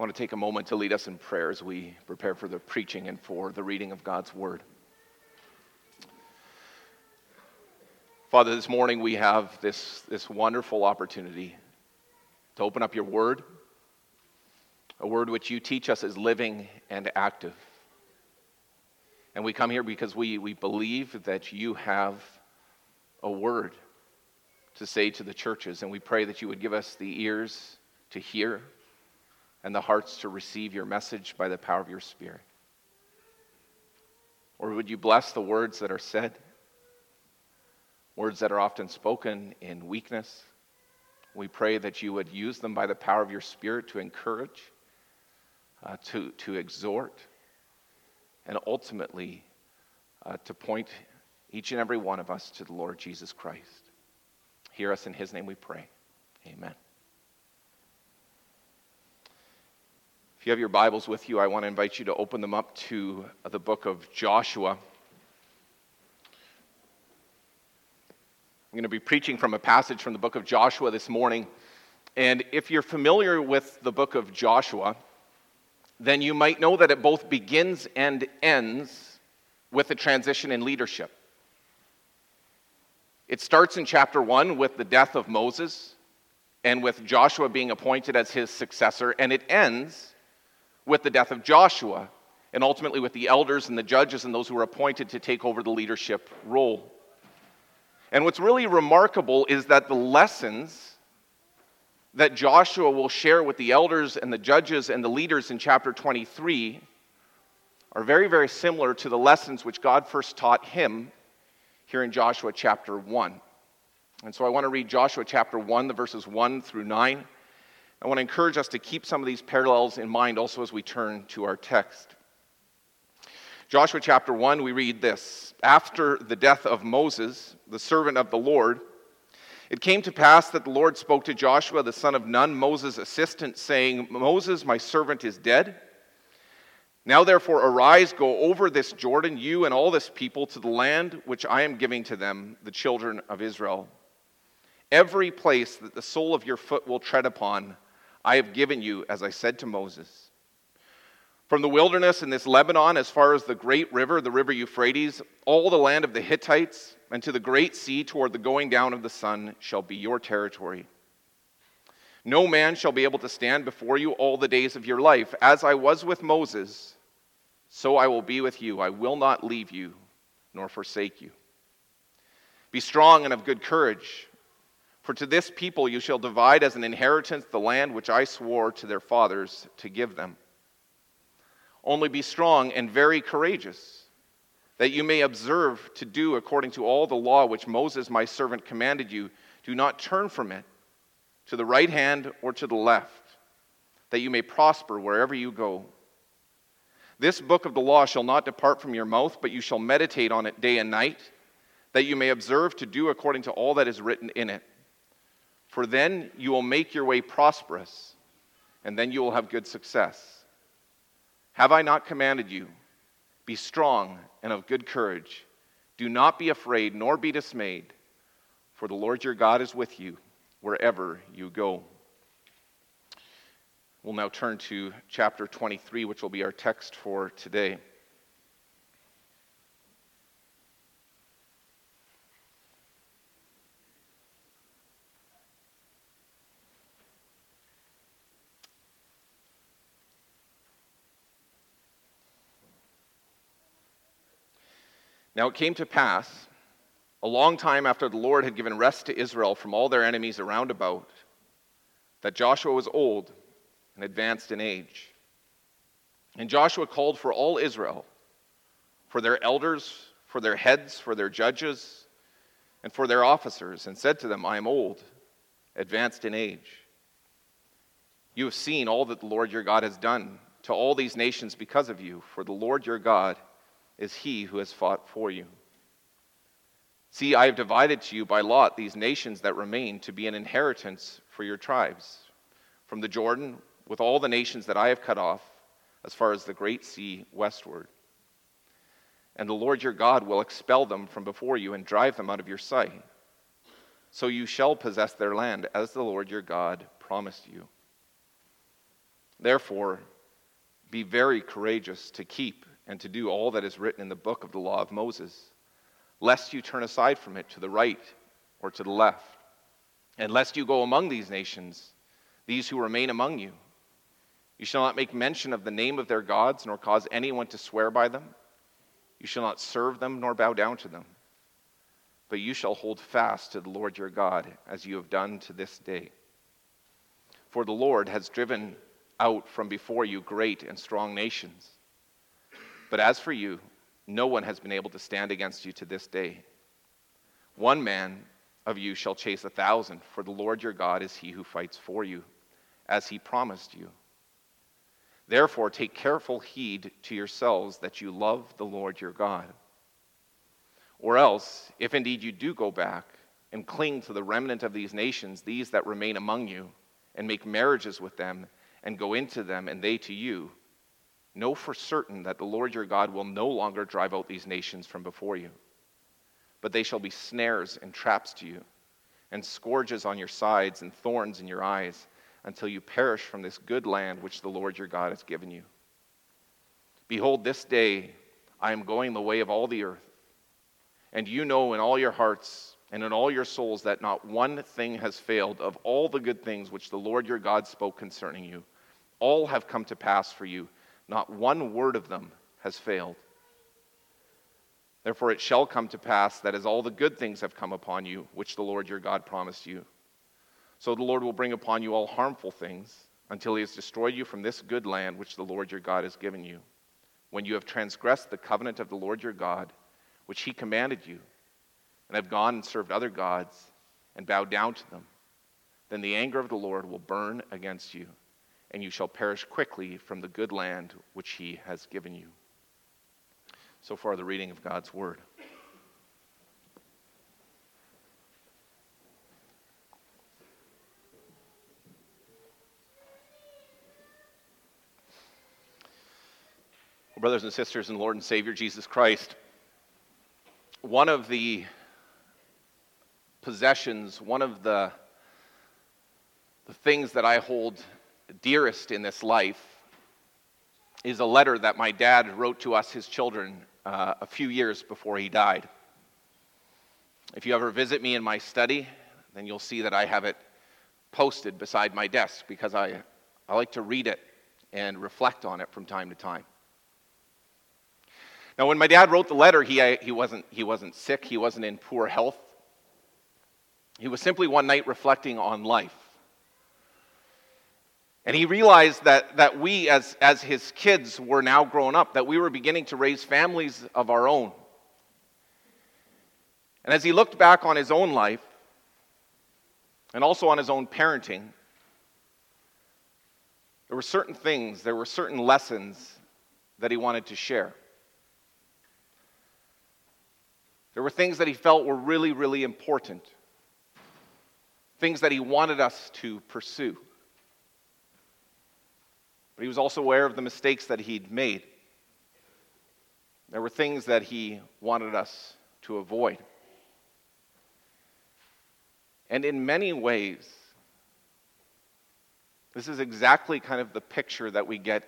I want to take a moment to lead us in prayer as we prepare for the preaching and for the reading of God's Word. Father, this morning we have this, this wonderful opportunity to open up your Word, a Word which you teach us is living and active. And we come here because we, we believe that you have a Word to say to the churches, and we pray that you would give us the ears to hear and the hearts to receive your message by the power of your Spirit? Or would you bless the words that are said, words that are often spoken in weakness? We pray that you would use them by the power of your Spirit to encourage, uh, to, to exhort, and ultimately uh, to point each and every one of us to the Lord Jesus Christ. Hear us in his name we pray. Amen. If you have your Bibles with you, I want to invite you to open them up to uh, the book of Joshua. I'm going to be preaching from a passage from the book of Joshua this morning. And if you're familiar with the book of Joshua, then you might know that it both begins and ends with a transition in leadership. It starts in chapter 1 with the death of Moses and with Joshua being appointed as his successor, and it ends with the death of Joshua, and ultimately with the elders and the judges and those who were appointed to take over the leadership role. And what's really remarkable is that the lessons that Joshua will share with the elders and the judges and the leaders in chapter 23 are very, very similar to the lessons which God first taught him here in Joshua chapter 1. And so I want to read Joshua chapter 1, the verses 1 through 9. I want to encourage us to keep some of these parallels in mind also as we turn to our text. Joshua chapter 1, we read this After the death of Moses, the servant of the Lord, it came to pass that the Lord spoke to Joshua, the son of Nun, Moses' assistant, saying, Moses, my servant, is dead. Now therefore arise, go over this Jordan, you and all this people, to the land which I am giving to them, the children of Israel. Every place that the sole of your foot will tread upon, I have given you, as I said to Moses. From the wilderness in this Lebanon, as far as the great river, the river Euphrates, all the land of the Hittites, and to the great sea toward the going down of the sun shall be your territory. No man shall be able to stand before you all the days of your life. As I was with Moses, so I will be with you. I will not leave you nor forsake you. Be strong and of good courage. For to this people you shall divide as an inheritance the land which I swore to their fathers to give them. Only be strong and very courageous, that you may observe to do according to all the law which Moses my servant commanded you. Do not turn from it to the right hand or to the left, that you may prosper wherever you go. This book of the law shall not depart from your mouth, but you shall meditate on it day and night, that you may observe to do according to all that is written in it for then you will make your way prosperous, and then you will have good success. Have I not commanded you? Be strong and of good courage. Do not be afraid, nor be dismayed, for the Lord your God is with you wherever you go. We'll now turn to chapter 23, which will be our text for today. Now it came to pass, a long time after the Lord had given rest to Israel from all their enemies around about, that Joshua was old and advanced in age. And Joshua called for all Israel, for their elders, for their heads, for their judges, and for their officers, and said to them, I am old, advanced in age. You have seen all that the Lord your God has done to all these nations because of you, for the Lord your God is he who has fought for you. See, I have divided to you by lot these nations that remain to be an inheritance for your tribes, from the Jordan, with all the nations that I have cut off, as far as the great sea westward. And the Lord your God will expel them from before you and drive them out of your sight. So you shall possess their land, as the Lord your God promised you. Therefore, be very courageous to keep and to do all that is written in the book of the law of Moses, lest you turn aside from it to the right or to the left, and lest you go among these nations, these who remain among you. You shall not make mention of the name of their gods, nor cause anyone to swear by them. You shall not serve them, nor bow down to them. But you shall hold fast to the Lord your God, as you have done to this day. For the Lord has driven out from before you great and strong nations. But as for you, no one has been able to stand against you to this day. One man of you shall chase a thousand, for the Lord your God is he who fights for you, as he promised you. Therefore, take careful heed to yourselves that you love the Lord your God. Or else, if indeed you do go back and cling to the remnant of these nations, these that remain among you, and make marriages with them, and go into them, and they to you, know for certain that the Lord your God will no longer drive out these nations from before you, but they shall be snares and traps to you, and scourges on your sides, and thorns in your eyes, until you perish from this good land which the Lord your God has given you. Behold, this day I am going the way of all the earth, and you know in all your hearts and in all your souls that not one thing has failed of all the good things which the Lord your God spoke concerning you. All have come to pass for you, not one word of them has failed. Therefore, it shall come to pass that as all the good things have come upon you, which the Lord your God promised you, so the Lord will bring upon you all harmful things until he has destroyed you from this good land which the Lord your God has given you, when you have transgressed the covenant of the Lord your God, which he commanded you and have gone and served other gods and bowed down to them, then the anger of the Lord will burn against you, and you shall perish quickly from the good land which he has given you. So far, the reading of God's word. brothers and sisters in Lord and Savior Jesus Christ, one of the possessions, one of the, the things that I hold dearest in this life is a letter that my dad wrote to us, his children, uh, a few years before he died. If you ever visit me in my study, then you'll see that I have it posted beside my desk because I, I like to read it and reflect on it from time to time. Now, when my dad wrote the letter, he, he, wasn't, he wasn't sick, he wasn't in poor health. He was simply one night reflecting on life. And he realized that, that we, as, as his kids, were now grown up, that we were beginning to raise families of our own. And as he looked back on his own life, and also on his own parenting, there were certain things, there were certain lessons that he wanted to share. There were things that he felt were really, really important things that he wanted us to pursue. But he was also aware of the mistakes that he'd made. There were things that he wanted us to avoid. And in many ways, this is exactly kind of the picture that we get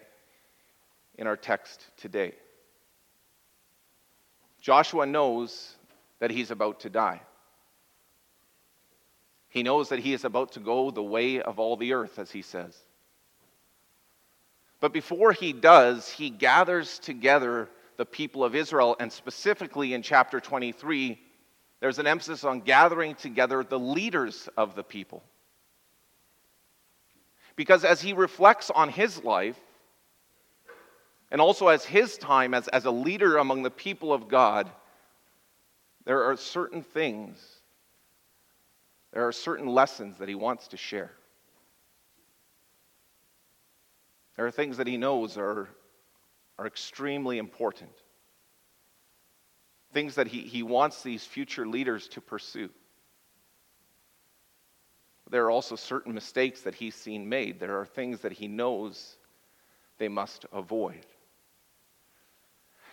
in our text today. Joshua knows that he's about to die. He knows that he is about to go the way of all the earth, as he says. But before he does, he gathers together the people of Israel, and specifically in chapter 23, there's an emphasis on gathering together the leaders of the people. Because as he reflects on his life, and also as his time as, as a leader among the people of God, there are certain things there are certain lessons that he wants to share. There are things that he knows are, are extremely important, things that he, he wants these future leaders to pursue. There are also certain mistakes that he's seen made. There are things that he knows they must avoid.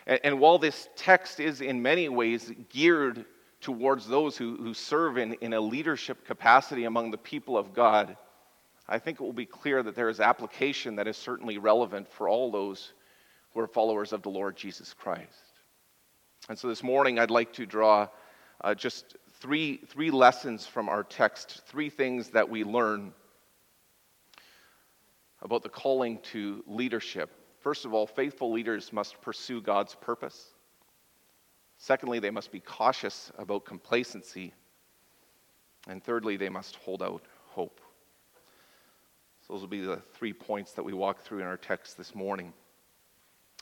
And, and while this text is in many ways geared towards those who, who serve in, in a leadership capacity among the people of God, I think it will be clear that there is application that is certainly relevant for all those who are followers of the Lord Jesus Christ. And so this morning, I'd like to draw uh, just three, three lessons from our text, three things that we learn about the calling to leadership. First of all, faithful leaders must pursue God's purpose. Secondly, they must be cautious about complacency. And thirdly, they must hold out hope. Those will be the three points that we walk through in our text this morning.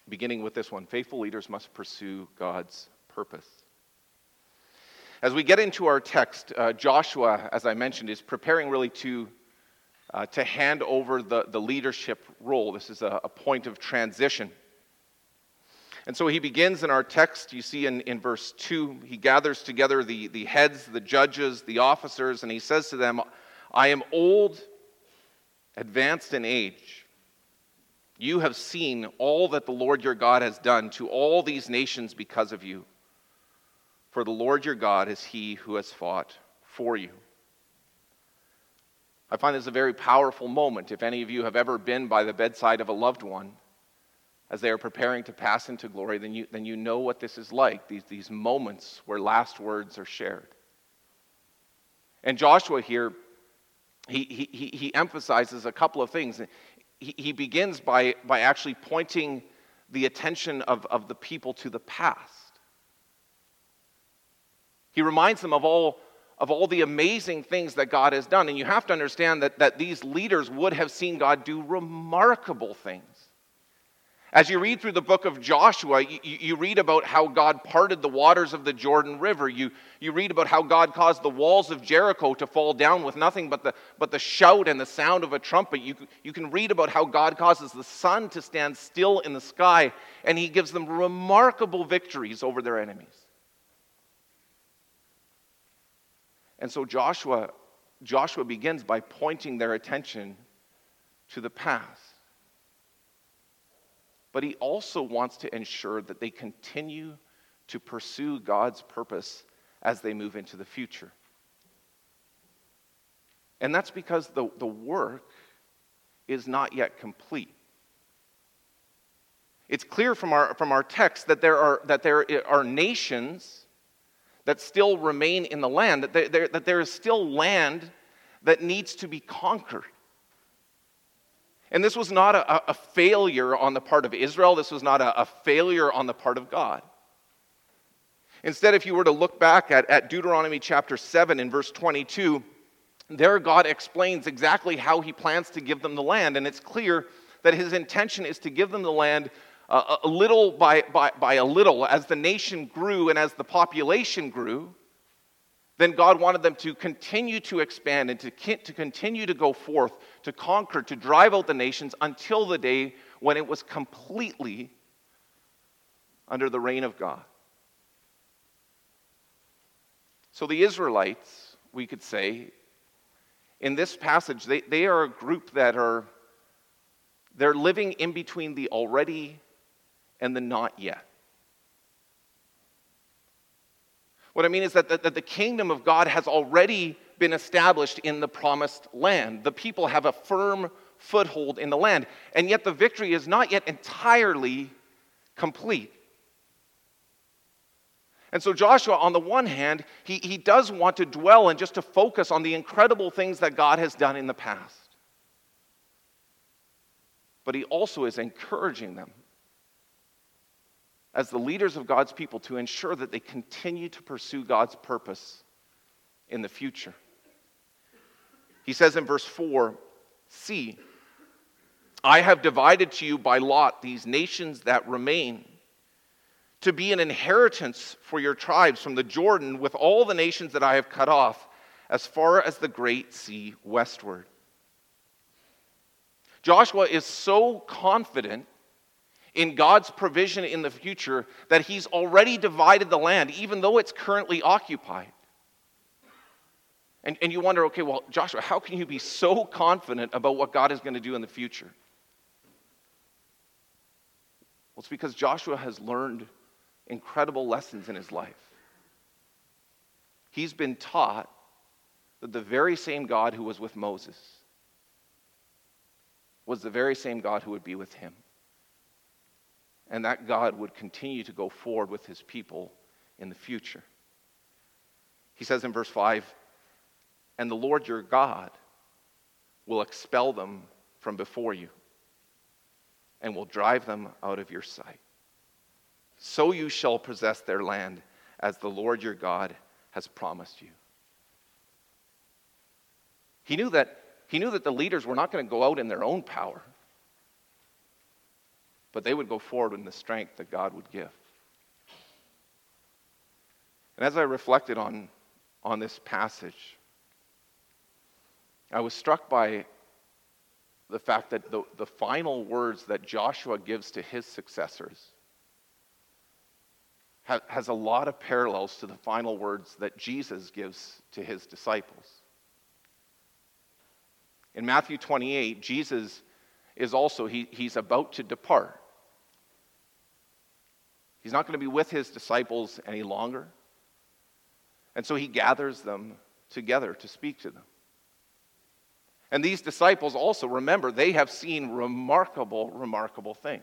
Beginning with this one faithful leaders must pursue God's purpose. As we get into our text, uh, Joshua, as I mentioned, is preparing really to, uh, to hand over the, the leadership role. This is a, a point of transition. And so he begins in our text, you see in, in verse 2, he gathers together the, the heads, the judges, the officers, and he says to them, I am old, advanced in age. You have seen all that the Lord your God has done to all these nations because of you. For the Lord your God is he who has fought for you. I find this a very powerful moment. If any of you have ever been by the bedside of a loved one as they are preparing to pass into glory, then you, then you know what this is like these, these moments where last words are shared. And Joshua here, he, he, he emphasizes a couple of things he, he begins by, by actually pointing the attention of, of the people to the past. He reminds them of all, of all the amazing things that God has done. And you have to understand that, that these leaders would have seen God do remarkable things. As you read through the book of Joshua, you, you, read about how God parted the waters of the Jordan River. You, you read about how God caused the walls of Jericho to fall down with nothing but the, but the shout and the sound of a trumpet. You, you can read about how God causes the sun to stand still in the sky, and He gives them remarkable victories over their enemies. And so Joshua, Joshua begins by pointing their attention to the past but he also wants to ensure that they continue to pursue God's purpose as they move into the future. And that's because the, the work is not yet complete. It's clear from our, from our text that there, are, that there are nations that still remain in the land, that there, that there is still land that needs to be conquered. And this was not a, a failure on the part of Israel, this was not a, a, failure on the part of God. Instead, if you were to look back at, at Deuteronomy chapter 7 in verse 22, there God explains exactly how he plans to give them the land. And it's clear that his intention is to give them the land uh, a little by, by, by a little as the nation grew and as the population grew then God wanted them to continue to expand and to, to continue to go forth, to conquer, to drive out the nations until the day when it was completely under the reign of God. So the Israelites, we could say, in this passage, they, they are a group that are they're living in between the already and the not yet. What I mean is that the, that the kingdom of God has already been established in the promised land. The people have a firm foothold in the land, and yet the victory is not yet entirely complete. And so, Joshua, on the one hand, he, he does want to dwell and just to focus on the incredible things that God has done in the past. But he also is encouraging them as the leaders of God's people to ensure that they continue to pursue God's purpose in the future. He says in verse 4 See, I have divided to you by lot these nations that remain to be an inheritance for your tribes from the Jordan with all the nations that I have cut off as far as the great sea westward. Joshua is so confident in God's provision in the future that He's already divided the land, even though it's currently occupied. And, and you wonder, okay, well, Joshua, how can you be so confident about what God is going to do in the future? Well, it's because Joshua has learned incredible lessons in his life. He's been taught that the very same God who was with Moses was the very same God who would be with him. And that God would continue to go forward with his people in the future. He says in verse 5 And the Lord your God will expel them from before you and will drive them out of your sight. So you shall possess their land as the Lord your God has promised you. He knew that, he knew that the leaders were not going to go out in their own power, but they would go forward in the strength that God would give. And as I reflected on, on this passage, I was struck by the fact that the, the final words that Joshua gives to his successors ha, has a lot of parallels to the final words that Jesus gives to his disciples. In Matthew 28, Jesus is also, he, he's about to depart. He's not going to be with his disciples any longer. And so he gathers them together to speak to them. And these disciples also, remember, they have seen remarkable, remarkable things.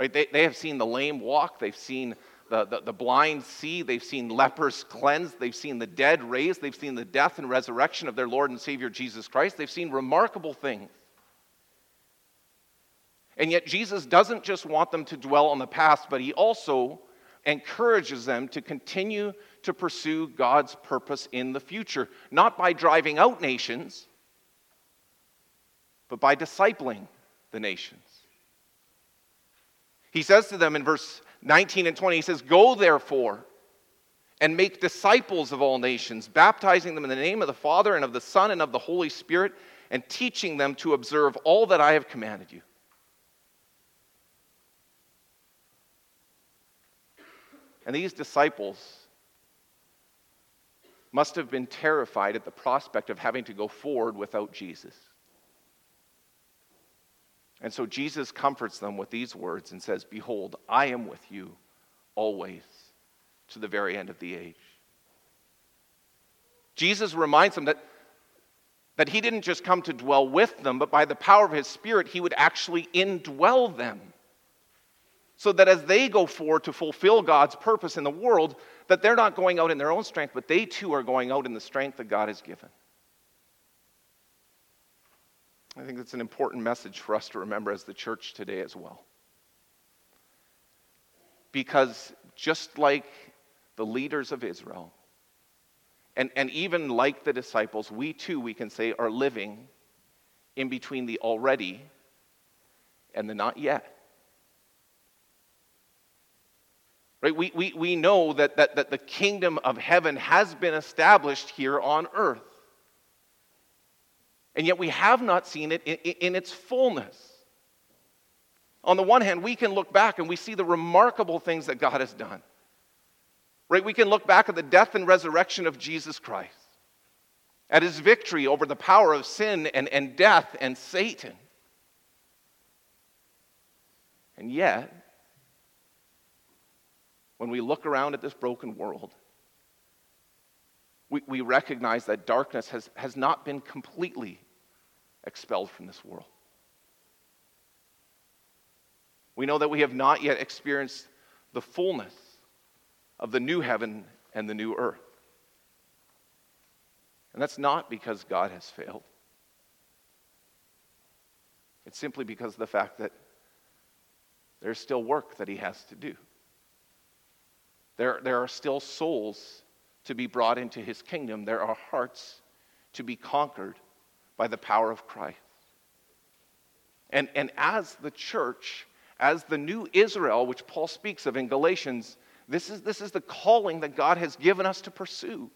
Right? They, they have seen the lame walk, they've seen the, the, the, blind see, they've seen lepers cleansed, they've seen the dead raised, they've seen the death and resurrection of their Lord and Savior Jesus Christ. They've seen remarkable things. And yet, Jesus doesn't just want them to dwell on the past, but he also encourages them to continue to pursue God's purpose in the future, not by driving out nations, but by discipling the nations. He says to them in verse 19 and 20, he says, Go therefore and make disciples of all nations, baptizing them in the name of the Father and of the Son and of the Holy Spirit, and teaching them to observe all that I have commanded you. And these disciples must have been terrified at the prospect of having to go forward without Jesus. And so Jesus comforts them with these words and says, Behold, I am with you always to the very end of the age. Jesus reminds them that, that he didn't just come to dwell with them, but by the power of his Spirit, he would actually indwell them. So that as they go forward to fulfill God's purpose in the world, that they're not going out in their own strength, but they too are going out in the strength that God has given. I think that's an important message for us to remember as the church today as well. Because just like the leaders of Israel, and, and even like the disciples, we too, we can say, are living in between the already and the not yet. Right? We, we, we know that, that, that the kingdom of heaven has been established here on earth. And yet we have not seen it in, in its fullness. On the one hand, we can look back and we see the remarkable things that God has done. Right? We can look back at the death and resurrection of Jesus Christ, at his victory over the power of sin and, and death and Satan. And yet, when we look around at this broken world, we, we recognize that darkness has, has not been completely expelled from this world. We know that we have not yet experienced the fullness of the new heaven and the new earth. And that's not because God has failed. It's simply because of the fact that there's still work that He has to do. There, there are still souls to be brought into His kingdom, there are hearts to be conquered by the power of Christ. And, and as the church, as the new Israel, which Paul speaks of in Galatians, this is, this is the calling that God has given us to pursue.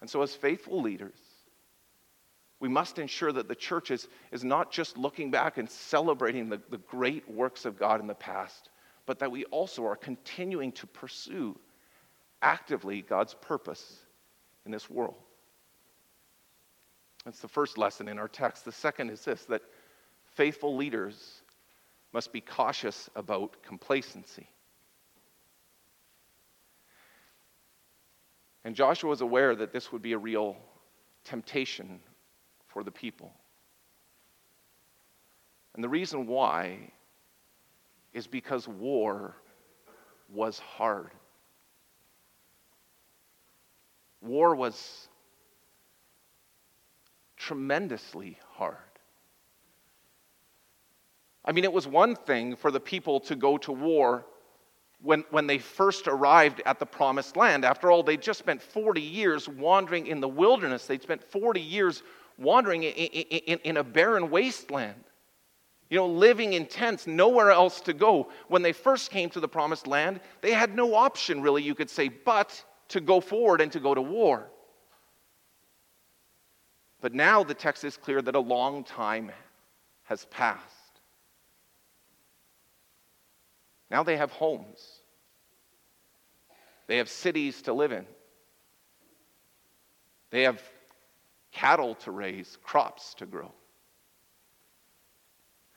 And so, as faithful leaders, we must ensure that the church is, is not just looking back and celebrating the, the great works of God in the past, but that we also are continuing to pursue actively God's purpose in this world. That's the first lesson in our text. The second is this that faithful leaders must be cautious about complacency. And Joshua was aware that this would be a real temptation for the people. And the reason why is because war was hard. War was tremendously hard. I mean, it was one thing for the people to go to war when, when they first arrived at the promised land. After all, they'd just spent 40 years wandering in the wilderness, they'd spent 40 years wandering in, in, in a barren wasteland. You know, living in tents, nowhere else to go. When they first came to the promised land, they had no option, really, you could say, but to go forward and to go to war. But now the text is clear that a long time has passed. Now they have homes, they have cities to live in, they have cattle to raise, crops to grow.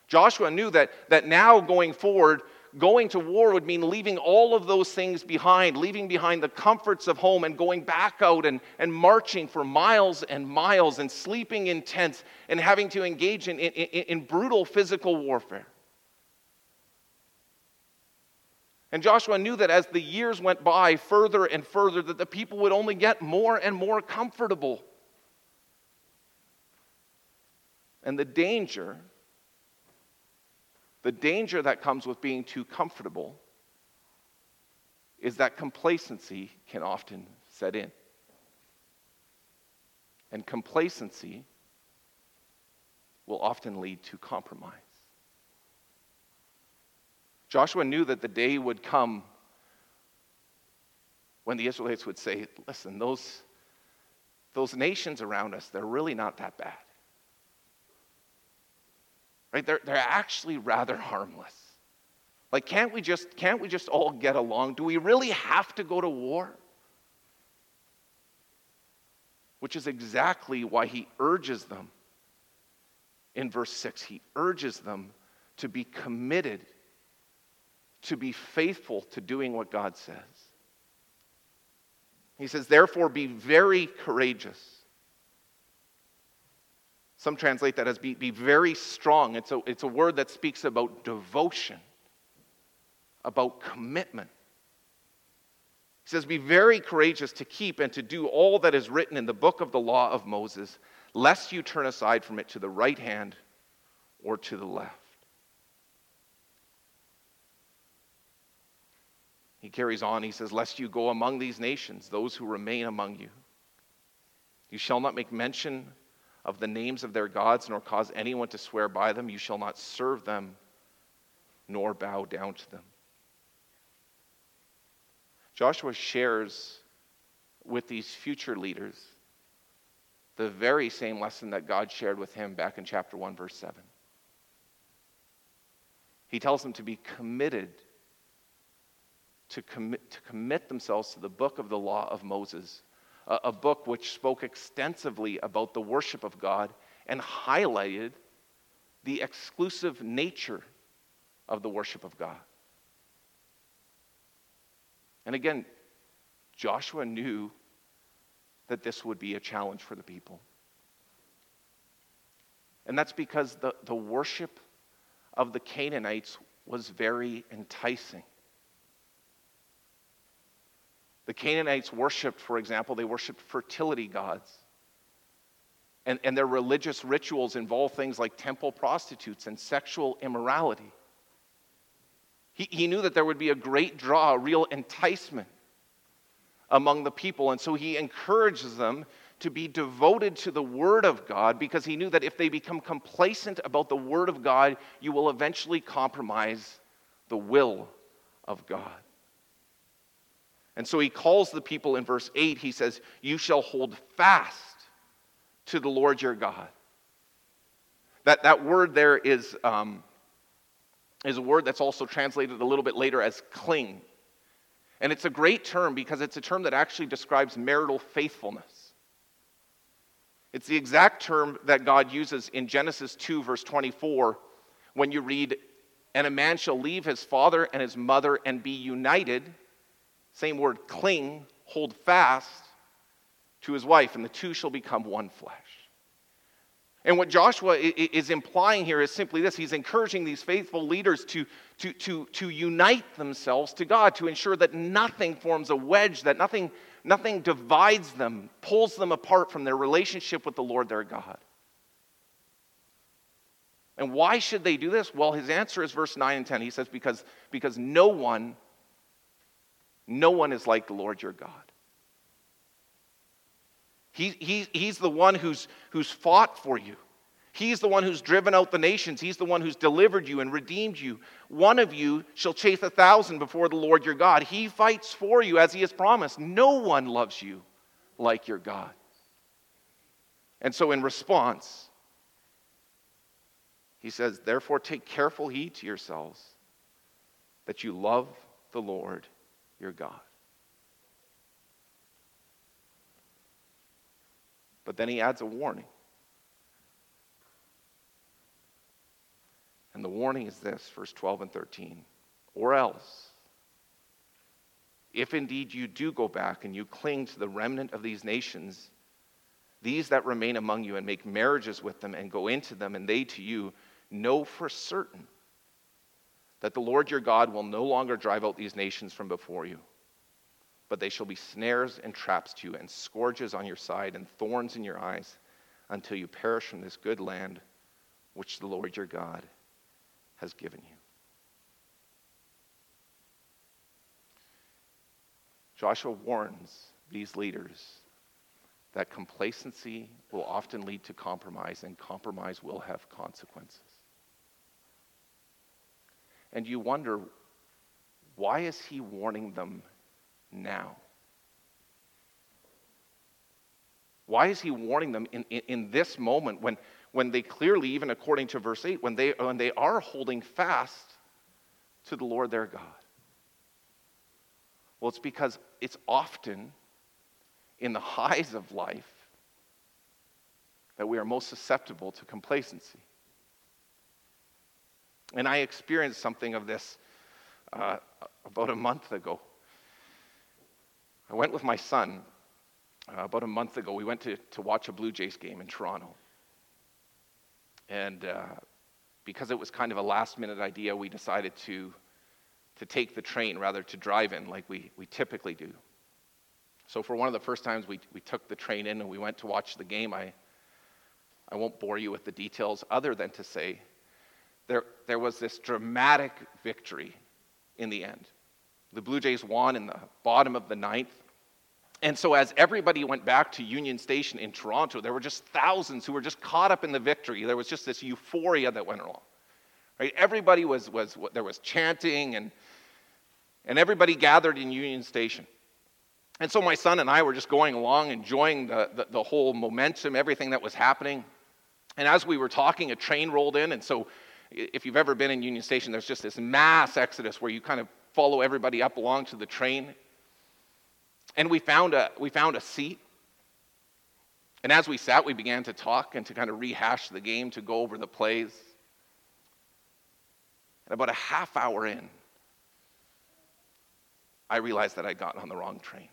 Joshua knew that, that now going forward, going to war would mean leaving all of those things behind, leaving behind the comforts of home and going back out and, and marching for miles and miles and sleeping in tents and having to engage in, in, in brutal physical warfare. And Joshua knew that as the years went by further and further, that the people would only get more and more comfortable. And the danger, the danger that comes with being too comfortable, is that complacency can often set in. And complacency will often lead to compromise. Joshua knew that the day would come when the Israelites would say, Listen, those, those nations around us, they're really not that bad. Right? They're, they're actually rather harmless. Like, can't we, just, can't we just all get along? Do we really have to go to war? Which is exactly why he urges them in verse 6. He urges them to be committed to be faithful to doing what God says. He says, therefore, be very courageous. Some translate that as be, be very strong. It's a, it's a word that speaks about devotion, about commitment. He says, Be very courageous to keep and to do all that is written in the book of the law of Moses, lest you turn aside from it to the right hand or to the left. He carries on, he says, Lest you go among these nations, those who remain among you. You shall not make mention of the names of their gods, nor cause anyone to swear by them. You shall not serve them, nor bow down to them. Joshua shares with these future leaders the very same lesson that God shared with him back in chapter 1, verse 7. He tells them to be committed to commit, to commit themselves to the book of the law of Moses, a, a book which spoke extensively about the worship of God and highlighted the exclusive nature of the worship of God. And again, Joshua knew that this would be a challenge for the people. And that's because the, the worship of the Canaanites was very enticing. The Canaanites worshiped, for example, they worshiped fertility gods. And, and their religious rituals involve things like temple prostitutes and sexual immorality. He, he knew that there would be a great draw, a real enticement among the people. And so he encourages them to be devoted to the Word of God because he knew that if they become complacent about the Word of God, you will eventually compromise the will of God. And so he calls the people in verse 8, he says, You shall hold fast to the Lord your God. That, that word there is, um, is a word that's also translated a little bit later as cling. And it's a great term because it's a term that actually describes marital faithfulness. It's the exact term that God uses in Genesis 2, verse 24, when you read, And a man shall leave his father and his mother and be united same word, cling, hold fast to his wife, and the two shall become one flesh. And what Joshua is implying here is simply this he's encouraging these faithful leaders to, to, to, to unite themselves to God, to ensure that nothing forms a wedge, that nothing, nothing divides them, pulls them apart from their relationship with the Lord their God. And why should they do this? Well, his answer is verse 9 and 10. He says, Because, because no one, no one is like the Lord your God. He, he, he's the one who's, who's fought for you. He's the one who's driven out the nations. He's the one who's delivered you and redeemed you. One of you shall chase a thousand before the Lord your God. He fights for you as he has promised. No one loves you like your God. And so, in response, he says, Therefore, take careful heed to yourselves that you love the Lord your God. But then he adds a warning. And the warning is this, verse 12 and 13. Or else, if indeed you do go back and you cling to the remnant of these nations, these that remain among you, and make marriages with them and go into them, and they to you, know for certain that the Lord your God will no longer drive out these nations from before you but they shall be snares and traps to you, and scourges on your side, and thorns in your eyes, until you perish from this good land which the Lord your God has given you. Joshua warns these leaders that complacency will often lead to compromise, and compromise will have consequences. And you wonder, why is he warning them now. Why is he warning them in, in, in, this moment when, when they clearly, even according to verse 8, when they, when they are holding fast to the Lord their God? Well, it's because it's often in the highs of life that we are most susceptible to complacency. And I experienced something of this uh, about a month ago. I went with my son uh, about a month ago. We went to, to watch a Blue Jays game in Toronto. And uh, because it was kind of a last minute idea, we decided to, to take the train rather to drive in like we, we typically do. So, for one of the first times we, we took the train in and we went to watch the game, I, I won't bore you with the details other than to say there, there was this dramatic victory in the end. The Blue Jays won in the bottom of the ninth. And so, as everybody went back to Union Station in Toronto, there were just thousands who were just caught up in the victory. There was just this euphoria that went along. Right? Everybody was, was there was chanting, and, and everybody gathered in Union Station. And so, my son and I were just going along, enjoying the, the, the whole momentum, everything that was happening. And as we were talking, a train rolled in. And so, if you've ever been in Union Station, there's just this mass exodus where you kind of follow everybody up along to the train. And we found a, we found a seat. And as we sat, we began to talk and to kind of rehash the game, to go over the plays. And about a half hour in, I realized that I'd gotten on the wrong train.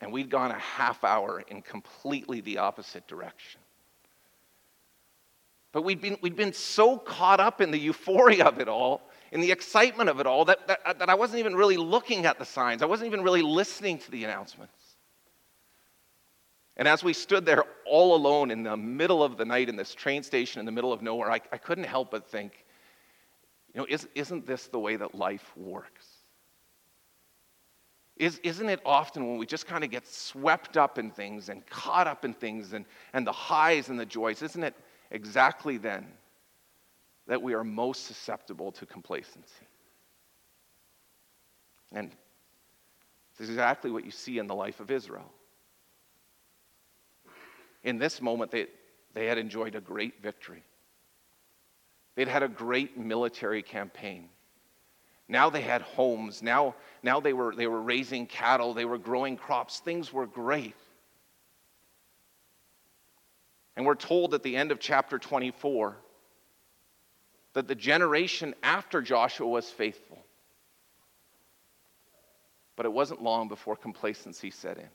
And we'd gone a half hour in completely the opposite direction. But we'd been, we'd been so caught up in the euphoria of it all in the excitement of it all that, that, that I wasn't even really looking at the signs. I wasn't even really listening to the announcements. And as we stood there all alone in the middle of the night in this train station in the middle of nowhere, I, I couldn't help but think, you know, is, isn't this the way that life works? Is, isn't it often when we just kind of get swept up in things and caught up in things and, and the highs and the joys, isn't it exactly then that we are most susceptible to complacency. And is exactly what you see in the life of Israel. In this moment, they, they had enjoyed a great victory. They'd had a great military campaign. Now they had homes. Now, now they, were, they were raising cattle. They were growing crops. Things were great. And we're told at the end of chapter 24 that the generation after Joshua was faithful. But it wasn't long before complacency set in.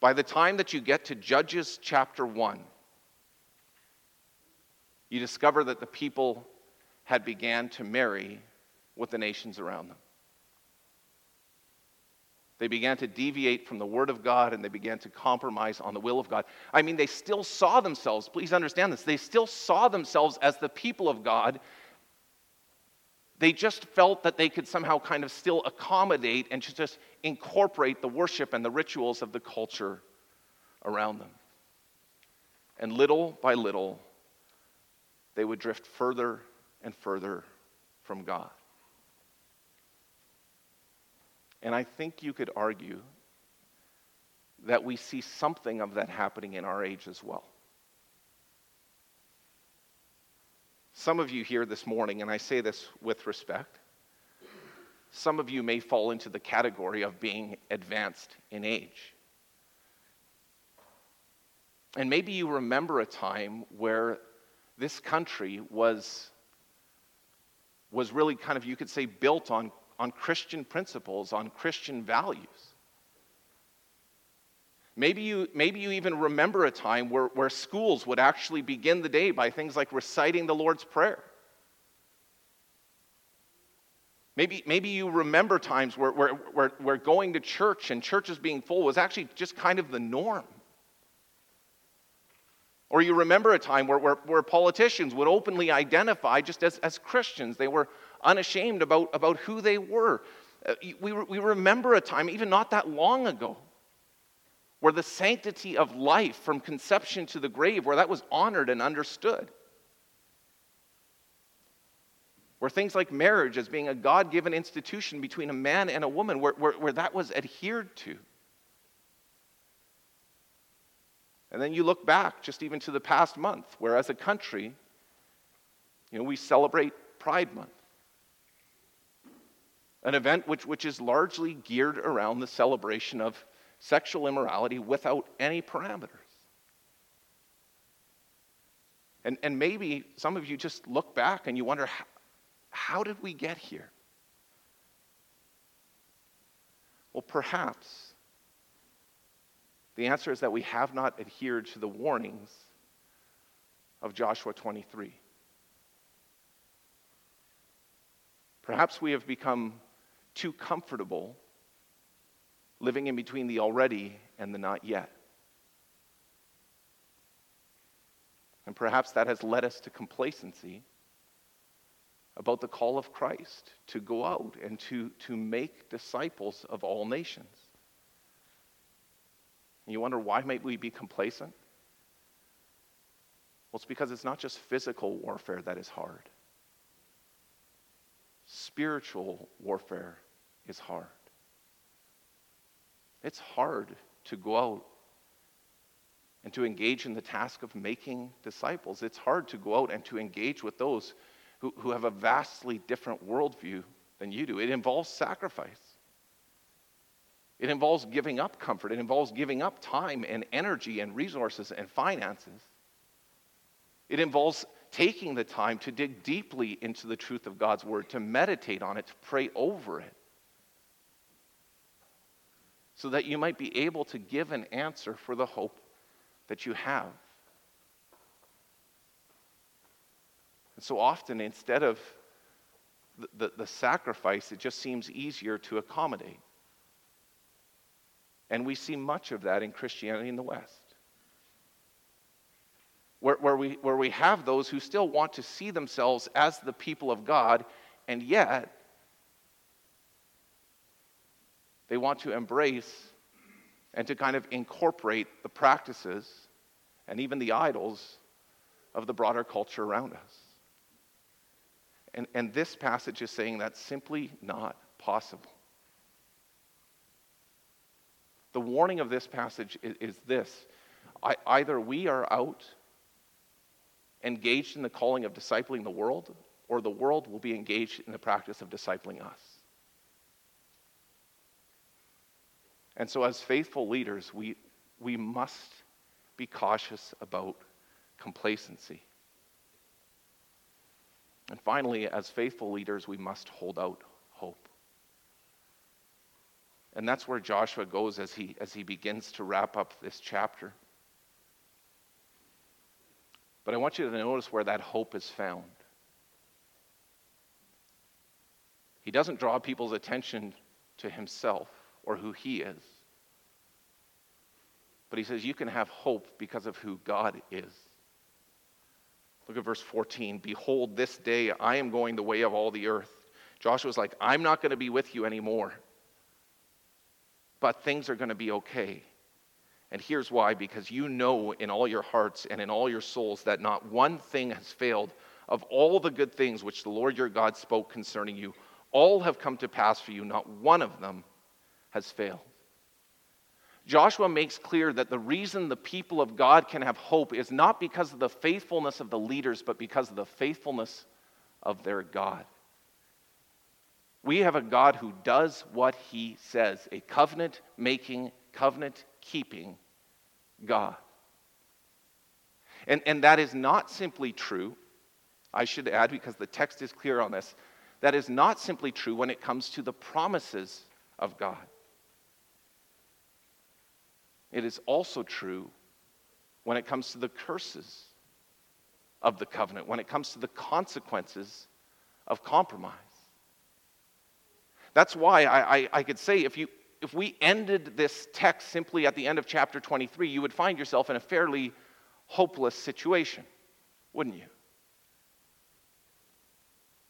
By the time that you get to Judges chapter 1, you discover that the people had began to marry with the nations around them. They began to deviate from the Word of God and they began to compromise on the will of God. I mean, they still saw themselves, please understand this, they still saw themselves as the people of God. They just felt that they could somehow kind of still accommodate and just incorporate the worship and the rituals of the culture around them. And little by little, they would drift further and further from God. And I think you could argue that we see something of that happening in our age as well. Some of you here this morning, and I say this with respect, some of you may fall into the category of being advanced in age. And maybe you remember a time where this country was, was really kind of, you could say, built on, on Christian principles, on Christian values. Maybe you, maybe you even remember a time where, where schools would actually begin the day by things like reciting the Lord's Prayer. Maybe, maybe you remember times where, where, where, where going to church and churches being full was actually just kind of the norm. Or you remember a time where, where, where politicians would openly identify just as, as Christians. They were unashamed about, about who they were. Uh, we, we remember a time, even not that long ago, where the sanctity of life from conception to the grave, where that was honored and understood. Where things like marriage as being a God given institution between a man and a woman, where, where, where that was adhered to. And then you look back just even to the past month, where as a country, you know, we celebrate Pride Month. An event which, which is largely geared around the celebration of sexual immorality without any parameters. And, and maybe some of you just look back and you wonder how, how did we get here? Well, perhaps the answer is that we have not adhered to the warnings of Joshua 23. Perhaps we have become too comfortable living in between the already and the not yet. And perhaps that has led us to complacency about the call of Christ to go out and to, to make disciples of all nations. And you wonder why might we be complacent? Well, it's because it's not just physical warfare that is hard. Spiritual warfare is hard. It's hard to go out and to engage in the task of making disciples. It's hard to go out and to engage with those who, who have a vastly different worldview than you do. It involves sacrifice. It involves giving up comfort. It involves giving up time and energy and resources and finances. It involves taking the time to dig deeply into the truth of God's word, to meditate on it, to pray over it, so that you might be able to give an answer for the hope that you have. And so often, instead of the, the, the sacrifice, it just seems easier to accommodate. And we see much of that in Christianity in the West. Where, where, we, where we have those who still want to see themselves as the people of God, and yet they want to embrace and to kind of incorporate the practices and even the idols of the broader culture around us. And, and this passage is saying that's simply not possible. The warning of this passage is, is this I, either we are out engaged in the calling of discipling the world, or the world will be engaged in the practice of discipling us. And so, as faithful leaders, we, we must be cautious about complacency. And finally, as faithful leaders, we must hold out hope. And that's where Joshua goes as he, as he begins to wrap up this chapter. But I want you to notice where that hope is found. He doesn't draw people's attention to himself or who he is. But he says, You can have hope because of who God is. Look at verse 14. Behold, this day I am going the way of all the earth. Joshua's like, I'm not going to be with you anymore. But things are going to be okay. And here's why because you know in all your hearts and in all your souls that not one thing has failed of all the good things which the Lord your God spoke concerning you. All have come to pass for you, not one of them has failed. Joshua makes clear that the reason the people of God can have hope is not because of the faithfulness of the leaders, but because of the faithfulness of their God. We have a God who does what he says, a covenant making, covenant keeping God. And, and that is not simply true, I should add, because the text is clear on this, that is not simply true when it comes to the promises of God. It is also true when it comes to the curses of the covenant, when it comes to the consequences of compromise. That's why I, I, I, could say if, you, if we ended this text simply at the end of chapter 23, you would find yourself in a fairly hopeless situation, wouldn't you?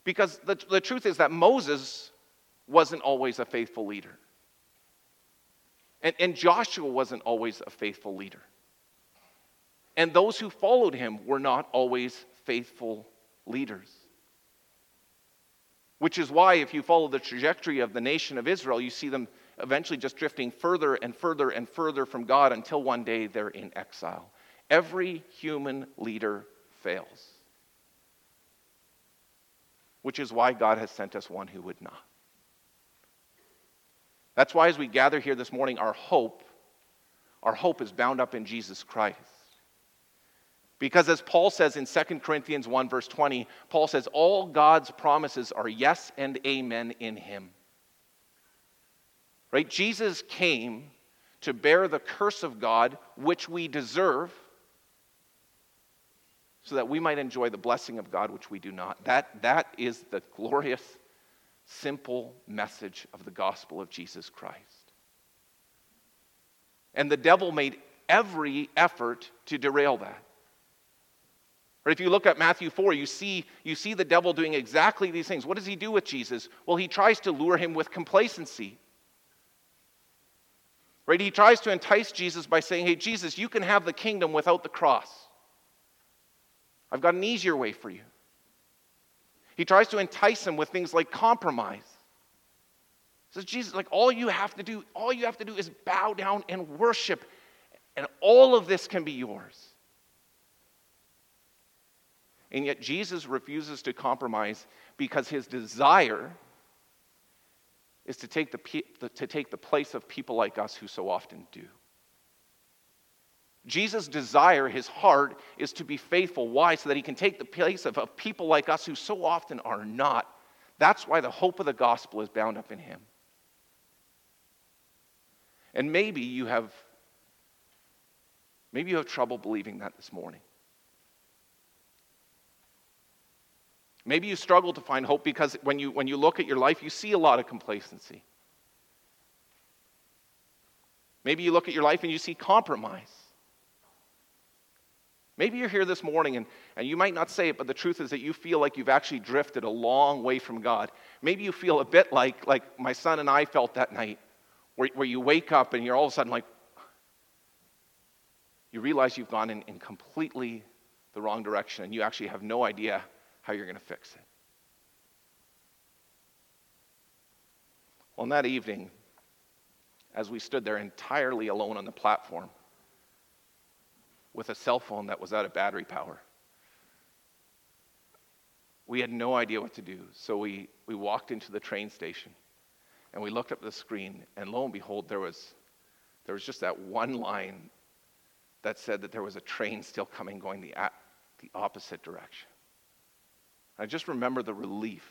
Because the, the truth is that Moses wasn't always a faithful leader. And, and Joshua wasn't always a faithful leader. And those who followed him were not always faithful leaders. Which is why, if you follow the trajectory of the nation of Israel, you see them eventually just drifting further and further and further from God until one day they're in exile. Every human leader fails. Which is why God has sent us one who would not. That's why, as we gather here this morning, our hope, our hope is bound up in Jesus Christ. Because as Paul says in 2 Corinthians 1, verse 20, Paul says, All God's promises are yes and amen in him. Right? Jesus came to bear the curse of God, which we deserve, so that we might enjoy the blessing of God, which we do not. That, that is the glorious simple message of the gospel of Jesus Christ. And the devil made every effort to derail that. Or if you look at Matthew 4, you see, you see the devil doing exactly these things. What does he do with Jesus? Well, he tries to lure him with complacency. Right? He tries to entice Jesus by saying, Hey, Jesus, you can have the kingdom without the cross. I've got an easier way for you. He tries to entice him with things like compromise. He says, Jesus, like all you have to do, all you have to do is bow down and worship, and all of this can be yours. And yet Jesus refuses to compromise because his desire is to take the, to take the place of people like us who so often do. Jesus' desire, his heart, is to be faithful. Why? So that he can take the place of, of people like us who so often are not. That's why the hope of the gospel is bound up in him. And maybe you have maybe you have trouble believing that this morning. Maybe you struggle to find hope because when you, when you look at your life, you see a lot of complacency. Maybe you look at your life and you see compromise. Maybe you're here this morning and, and you might not say it, but the truth is that you feel like you've actually drifted a long way from God. Maybe you feel a bit like, like my son and I felt that night, where, where you wake up and you're all of a sudden like, you realize you've gone in, in completely the wrong direction and you actually have no idea how you're going to fix it. Well, on that evening, as we stood there entirely alone on the platform, with a cell phone that was out of battery power. We had no idea what to do, so we, we walked into the train station and we looked up the screen, and lo and behold, there was, there was just that one line that said that there was a train still coming going the, the opposite direction. I just remember the relief,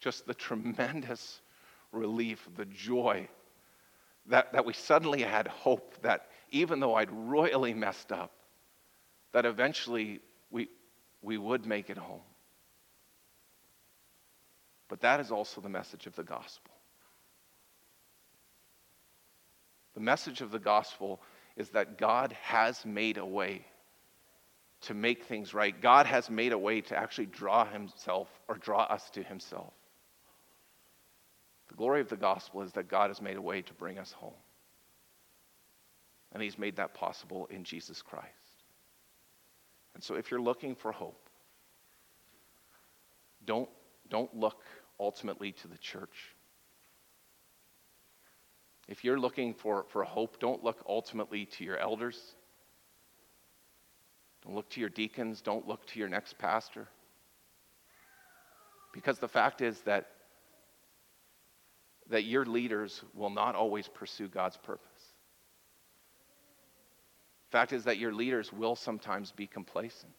just the tremendous relief, the joy that, that we suddenly had hope that even though I'd royally messed up, that eventually we, we would make it home. But that is also the message of the gospel. The message of the gospel is that God has made a way to make things right. God has made a way to actually draw himself or draw us to himself. The glory of the gospel is that God has made a way to bring us home. And he's made that possible in Jesus Christ. And so if you're looking for hope, don't, don't look ultimately to the church. If you're looking for, for hope, don't look ultimately to your elders. Don't look to your deacons. Don't look to your next pastor. Because the fact is that, that your leaders will not always pursue God's purpose. The fact is that your leaders will sometimes be complacent.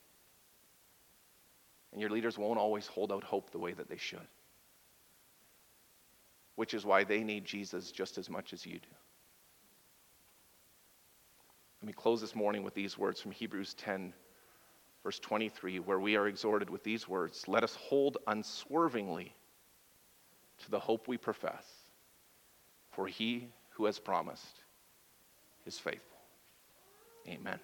And your leaders won't always hold out hope the way that they should. Which is why they need Jesus just as much as you do. Let me close this morning with these words from Hebrews 10, verse 23, where we are exhorted with these words Let us hold unswervingly to the hope we profess, for he who has promised is faithful. Amen.